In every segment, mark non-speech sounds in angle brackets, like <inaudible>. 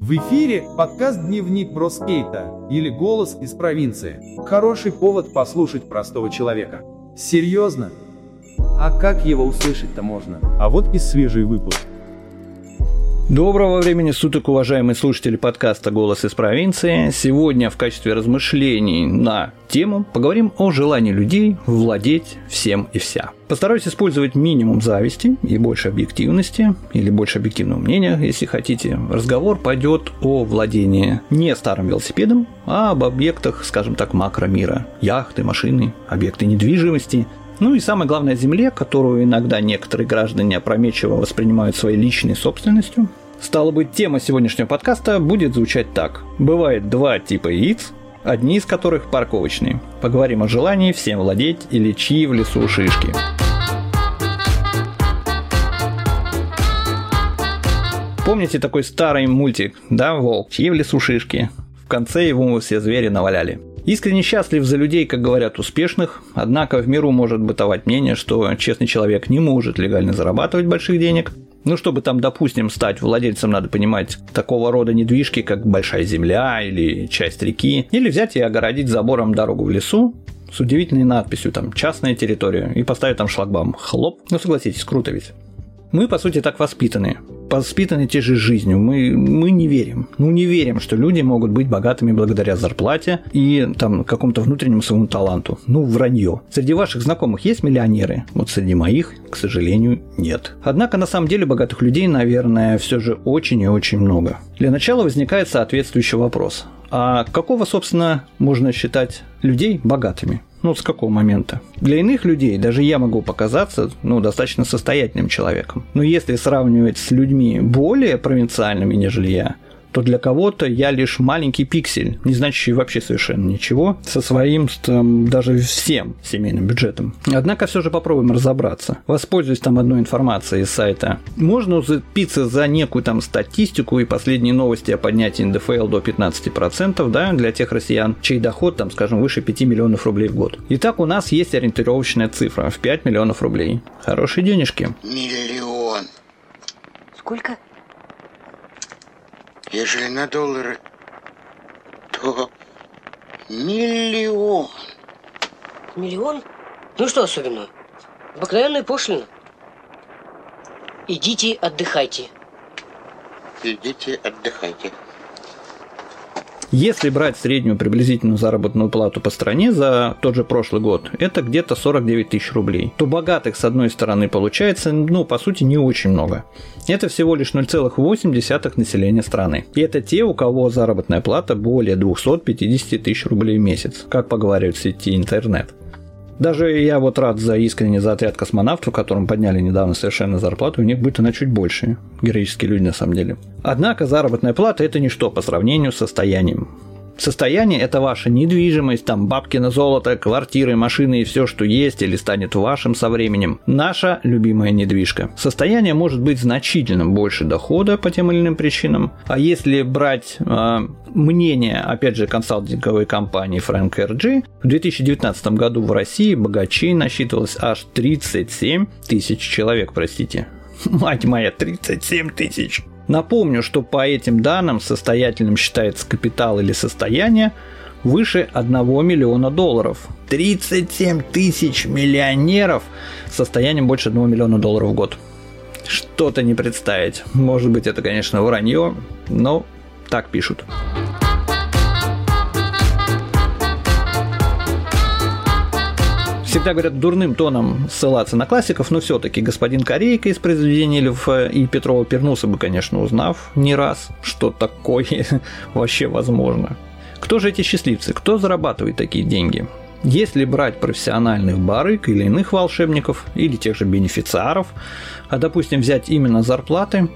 В эфире подкаст «Дневник Броскейта» или «Голос из провинции». Хороший повод послушать простого человека. Серьезно? А как его услышать-то можно? А вот и свежий выпуск. Доброго времени суток, уважаемые слушатели подкаста «Голос из провинции». Сегодня в качестве размышлений на тему поговорим о желании людей владеть всем и вся. Постараюсь использовать минимум зависти и больше объективности, или больше объективного мнения, если хотите. Разговор пойдет о владении не старым велосипедом, а об объектах, скажем так, макромира. Яхты, машины, объекты недвижимости – ну и самое главное, земле, которую иногда некоторые граждане опрометчиво воспринимают своей личной собственностью. Стало быть, тема сегодняшнего подкаста будет звучать так. Бывает два типа яиц, одни из которых парковочные. Поговорим о желании всем владеть или чьи в лесу шишки. Помните такой старый мультик, да, волк, чьи в лесу шишки? В конце его все звери наваляли. Искренне счастлив за людей, как говорят, успешных, однако в миру может бытовать мнение, что честный человек не может легально зарабатывать больших денег. Ну, чтобы там, допустим, стать владельцем, надо понимать такого рода недвижки, как большая земля или часть реки, или взять и огородить забором дорогу в лесу, с удивительной надписью там «частная территория» и поставить там шлагбаум «хлоп». Ну, согласитесь, круто ведь. Мы, по сути, так воспитаны. Воспитаны те же жизнью. Мы, мы не верим. Ну, не верим, что люди могут быть богатыми благодаря зарплате и там какому-то внутреннему своему таланту. Ну, вранье. Среди ваших знакомых есть миллионеры? Вот среди моих, к сожалению, нет. Однако, на самом деле, богатых людей, наверное, все же очень и очень много. Для начала возникает соответствующий вопрос. А какого, собственно, можно считать людей богатыми? Ну, с какого момента? Для иных людей даже я могу показаться, ну, достаточно состоятельным человеком. Но если сравнивать с людьми более провинциальными, нежели я, то для кого-то я лишь маленький пиксель, не значащий вообще совершенно ничего, со своим там, даже всем семейным бюджетом. Однако все же попробуем разобраться. Воспользуюсь там одной информацией из сайта. Можно зацепиться за некую там статистику и последние новости о поднятии НДФЛ до 15%, да, для тех россиян, чей доход, там, скажем, выше 5 миллионов рублей в год. Итак, у нас есть ориентировочная цифра в 5 миллионов рублей. Хорошие денежки. Миллион. Сколько? Ежели на доллары, то миллион. Миллион? Ну что особенного? Обыкновенная пошлина. Идите отдыхайте. Идите отдыхайте. Если брать среднюю приблизительную заработную плату по стране за тот же прошлый год, это где-то 49 тысяч рублей, то богатых с одной стороны получается, ну, по сути, не очень много. Это всего лишь 0,8 населения страны. И это те, у кого заработная плата более 250 тысяч рублей в месяц, как поговаривают в сети интернет. Даже я вот рад за искренне за отряд космонавтов, которым подняли недавно совершенно зарплату, у них будет она чуть больше. Героические люди на самом деле. Однако заработная плата – это ничто по сравнению с состоянием. Состояние – это ваша недвижимость, там бабки на золото, квартиры, машины и все, что есть или станет вашим со временем. Наша любимая недвижка. Состояние может быть значительно больше дохода по тем или иным причинам. А если брать э, мнение, опять же, консалтинговой компании Frank RG, в 2019 году в России богачей насчитывалось аж 37 тысяч человек, простите. <laughs> Мать моя, 37 тысяч. Напомню, что по этим данным состоятельным считается капитал или состояние выше 1 миллиона долларов. 37 тысяч миллионеров с состоянием больше 1 миллиона долларов в год. Что-то не представить. Может быть, это, конечно, вранье, но так пишут. Всегда говорят дурным тоном ссылаться на классиков, но все-таки господин Корейка из произведения Льва и Петрова пернулся бы, конечно, узнав не раз, что такое <laughs> вообще возможно. Кто же эти счастливцы? Кто зарабатывает такие деньги? Если брать профессиональных барыг или иных волшебников, или тех же бенефициаров, а допустим взять именно зарплаты,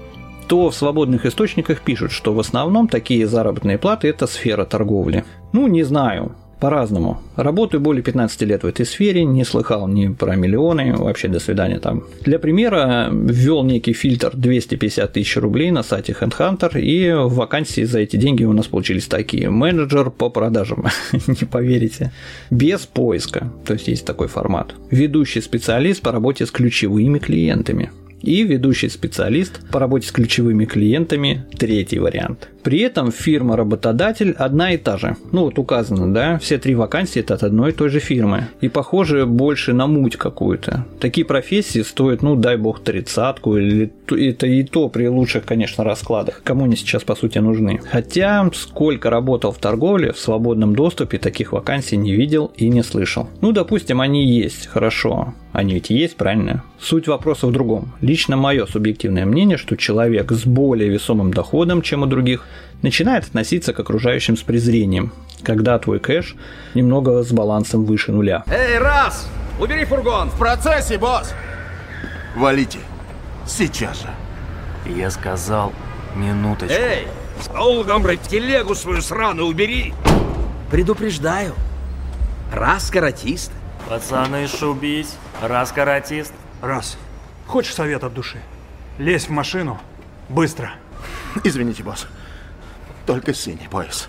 то в свободных источниках пишут, что в основном такие заработные платы – это сфера торговли. Ну, не знаю, по-разному. Работаю более 15 лет в этой сфере, не слыхал ни про миллионы, вообще до свидания там. Для примера ввел некий фильтр 250 тысяч рублей на сайте HandHunter, и вакансии за эти деньги у нас получились такие. Менеджер по продажам, <laughs> не поверите, без поиска, то есть есть такой формат. Ведущий специалист по работе с ключевыми клиентами. И ведущий специалист по работе с ключевыми клиентами – третий вариант. При этом фирма-работодатель одна и та же. Ну вот указано, да, все три вакансии это от одной и той же фирмы. И похоже больше на муть какую-то. Такие профессии стоят, ну дай бог, тридцатку, или это и то при лучших, конечно, раскладах. Кому они сейчас по сути нужны. Хотя, сколько работал в торговле, в свободном доступе таких вакансий не видел и не слышал. Ну, допустим, они есть, хорошо. Они ведь есть, правильно? Суть вопроса в другом. Лично мое субъективное мнение, что человек с более весомым доходом, чем у других, начинает относиться к окружающим с презрением, когда твой кэш немного с балансом выше нуля. Эй, раз! Убери фургон! В процессе, босс! Валите. Сейчас же. Я сказал, минуточку. Эй, с долгом, блядь, телегу свою сраную убери! Предупреждаю. Раз каратист. Пацаны, шубись. Раз каратист. Раз. Хочешь совет от души? Лезь в машину. Быстро. Извините, босс. Только синий пояс.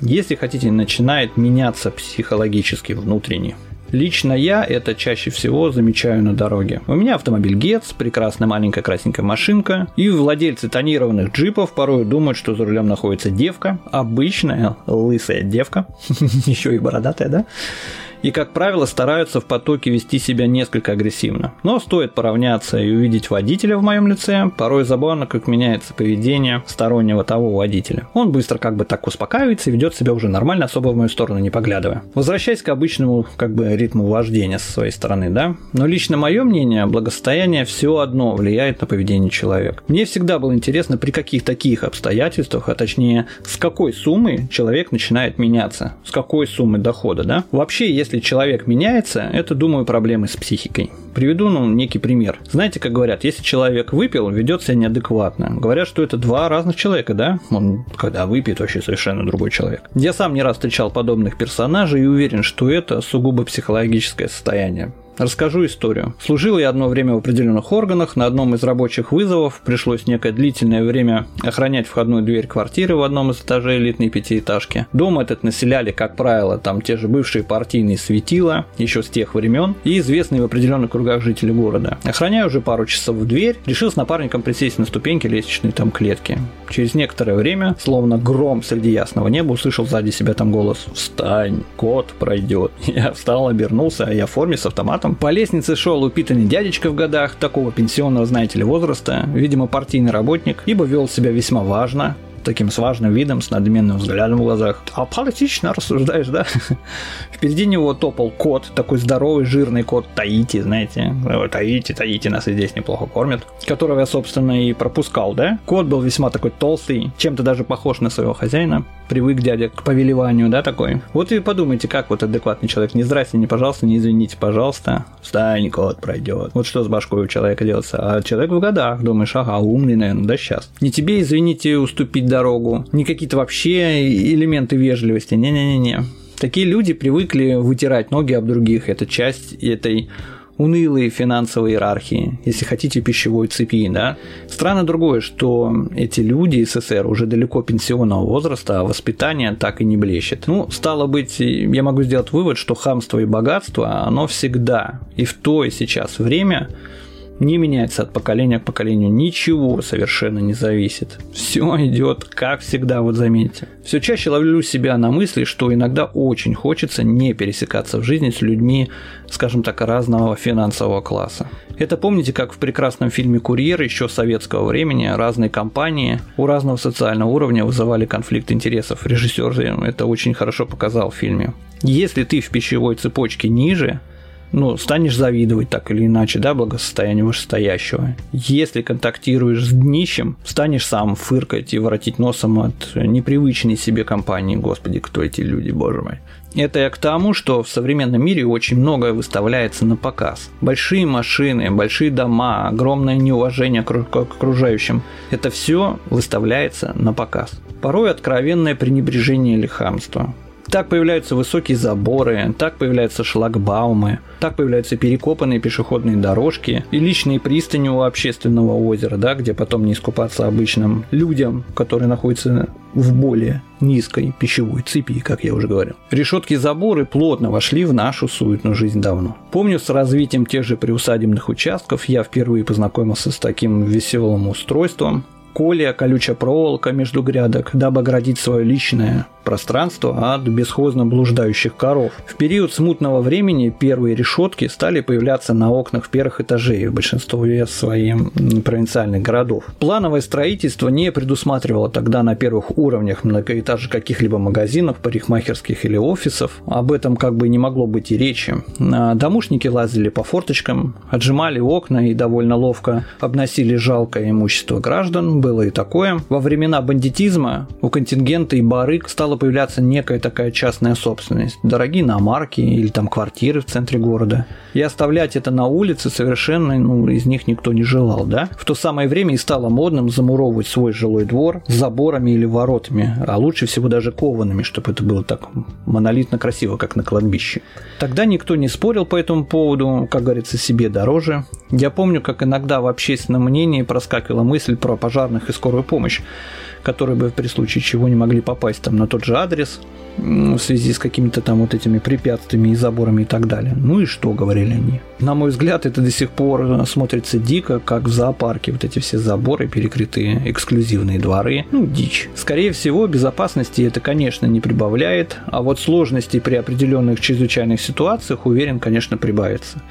Если хотите, начинает меняться психологически внутренне. Лично я это чаще всего замечаю на дороге. У меня автомобиль Гетц, прекрасная маленькая красненькая машинка, и владельцы тонированных джипов порой думают, что за рулем находится девка, обычная лысая девка, <laughs> еще и бородатая, да? И, как правило, стараются в потоке вести себя несколько агрессивно. Но стоит поравняться и увидеть водителя в моем лице, порой забавно, как меняется поведение стороннего того водителя. Он быстро как бы так успокаивается и ведет себя уже нормально, особо в мою сторону не поглядывая. Возвращаясь к обычному как бы ритму вождения со своей стороны, да? Но лично мое мнение, благосостояние все одно влияет на поведение человека. Мне всегда было интересно, при каких таких обстоятельствах, а точнее, с какой суммы человек начинает меняться, с какой суммы дохода, да? Вообще, если если человек меняется, это, думаю, проблемы с психикой. Приведу ну, некий пример. Знаете, как говорят, если человек выпил, ведет себя неадекватно. Говорят, что это два разных человека, да? Он, когда выпьет, вообще совершенно другой человек. Я сам не раз встречал подобных персонажей и уверен, что это сугубо психологическое состояние. Расскажу историю. Служил я одно время в определенных органах. На одном из рабочих вызовов пришлось некое длительное время охранять входную дверь квартиры в одном из этажей элитной пятиэтажки. Дом этот населяли, как правило, там те же бывшие партийные светила, еще с тех времен, и известные в определенных кругах жители города. Охраняя уже пару часов в дверь, решил с напарником присесть на ступеньки лестничной там клетки. Через некоторое время, словно гром среди ясного неба, услышал сзади себя там голос «Встань, кот пройдет». <laughs> Я встал, обернулся, а я в форме с автоматом аппаратом. По лестнице шел упитанный дядечка в годах, такого пенсионного, знаете ли, возраста, видимо, партийный работник, ибо вел себя весьма важно, таким с важным видом, с надменным взглядом в глазах. А политично рассуждаешь, да? <laughs> Впереди него топал кот, такой здоровый, жирный кот Таити, знаете. Таити, Таити нас и здесь неплохо кормят. Которого я, собственно, и пропускал, да? Кот был весьма такой толстый, чем-то даже похож на своего хозяина. Привык дядя к повелеванию, да, такой. Вот и подумайте, как вот адекватный человек. Не здрасте, не пожалуйста, не извините, пожалуйста. Встань, кот пройдет. Вот что с башкой у человека делается. А человек в годах, думаешь, ага, умный, наверное, да сейчас. Не тебе, извините, уступить дорогу, не какие-то вообще элементы вежливости. Не-не-не-не. Такие люди привыкли вытирать ноги об других. Это часть этой унылой финансовой иерархии, если хотите, пищевой цепи, да. Странно другое, что эти люди СССР уже далеко пенсионного возраста, а воспитание так и не блещет. Ну, стало быть, я могу сделать вывод, что хамство и богатство, оно всегда и в то и сейчас время не меняется от поколения к поколению, ничего совершенно не зависит. Все идет, как всегда, вот заметьте. Все чаще ловлю себя на мысли, что иногда очень хочется не пересекаться в жизни с людьми, скажем так, разного финансового класса. Это помните, как в прекрасном фильме «Курьер» еще советского времени разные компании у разного социального уровня вызывали конфликт интересов. Режиссер это очень хорошо показал в фильме. Если ты в пищевой цепочке ниже, ну, станешь завидовать так или иначе, да, благосостоянию вышестоящего. Если контактируешь с днищем, станешь сам фыркать и воротить носом от непривычной себе компании. Господи, кто эти люди, боже мой. Это я к тому, что в современном мире очень многое выставляется на показ. Большие машины, большие дома, огромное неуважение к окружающим. Это все выставляется на показ. Порой откровенное пренебрежение или хамство. Так появляются высокие заборы, так появляются шлагбаумы, так появляются перекопанные пешеходные дорожки и личные пристани у общественного озера, да, где потом не искупаться обычным людям, которые находятся в более низкой пищевой цепи, как я уже говорил. Решетки заборы плотно вошли в нашу суетную жизнь давно. Помню, с развитием тех же приусадебных участков я впервые познакомился с таким веселым устройством, колия, колючая проволока между грядок, дабы оградить свое личное пространство от бесхозно блуждающих коров. В период смутного времени первые решетки стали появляться на окнах первых этажей в большинстве своим провинциальных городов. Плановое строительство не предусматривало тогда на первых уровнях многоэтажек каких-либо магазинов, парикмахерских или офисов. Об этом как бы не могло быть и речи. А домушники лазили по форточкам, отжимали окна и довольно ловко обносили жалкое имущество граждан, было и такое. Во времена бандитизма у контингента и барыг стало появляться некая такая частная собственность. Дорогие иномарки или там квартиры в центре города. И оставлять это на улице совершенно ну, из них никто не желал, да? В то самое время и стало модным замуровывать свой жилой двор заборами или воротами, а лучше всего даже коваными, чтобы это было так монолитно красиво, как на кладбище. Тогда никто не спорил по этому поводу, как говорится, себе дороже. Я помню, как иногда в общественном мнении проскакивала мысль про пожарных и скорую помощь которые бы при случае чего не могли попасть там на тот же адрес в связи с какими-то там вот этими препятствиями и заборами и так далее. Ну и что, говорили они. На мой взгляд, это до сих пор смотрится дико, как в зоопарке. Вот эти все заборы, перекрытые эксклюзивные дворы. Ну, дичь. Скорее всего, безопасности это, конечно, не прибавляет, а вот сложности при определенных чрезвычайных ситуациях, уверен, конечно, прибавится.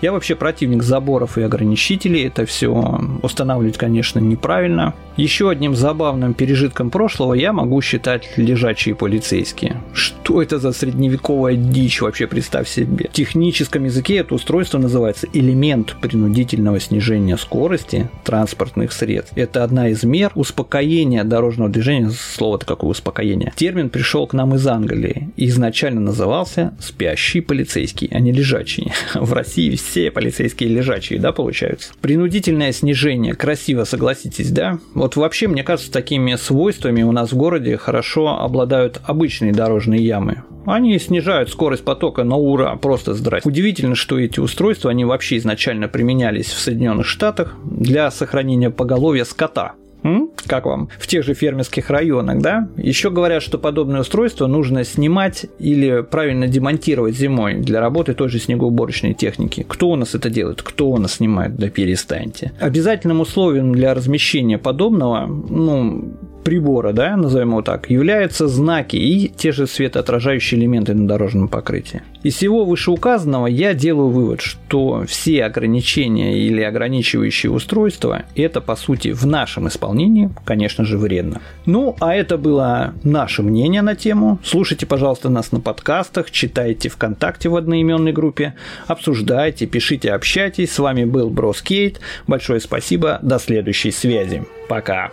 Я вообще противник заборов и ограничителей. Это все устанавливать, конечно, неправильно. Еще одним забавным пережитком прошлого я могу считать лежачие полицейские. Что это за средневековая дичь вообще, представь себе. В техническом языке это устройство называется элемент принудительного снижения скорости транспортных средств. Это одна из мер успокоения дорожного движения. Слово-то какое успокоение. Термин пришел к нам из Англии и изначально назывался спящий полицейский, а не лежачий. <laughs> В России все полицейские лежачие, да, получаются. Принудительное снижение, красиво, согласитесь, да? Вот вообще, мне кажется, такими свойствами у нас в городе хорошо обладают обычные дорожные ямы. Они снижают скорость потока на ура, просто здрасте. Удивительно, что эти устройства, они вообще изначально применялись в Соединенных Штатах для сохранения поголовья скота. М? Как вам? В тех же фермерских районах, да? Еще говорят, что подобное устройство нужно снимать или правильно демонтировать зимой для работы той же снегоуборочной техники. Кто у нас это делает? Кто у нас снимает? Да перестаньте. Обязательным условием для размещения подобного, ну, прибора, да, назовем его так, являются знаки и те же светоотражающие элементы на дорожном покрытии. Из всего вышеуказанного я делаю вывод, что все ограничения или ограничивающие устройства – это, по сути, в нашем исполнении, конечно же, вредно. Ну, а это было наше мнение на тему. Слушайте, пожалуйста, нас на подкастах, читайте ВКонтакте в одноименной группе, обсуждайте, пишите, общайтесь. С вами был Брос Кейт. Большое спасибо. До следующей связи. Пока.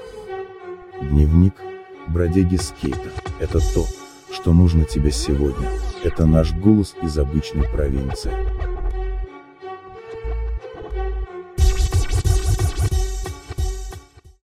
Дневник бродяги скейта. Это то, что нужно тебе сегодня. Это наш голос из обычной провинции.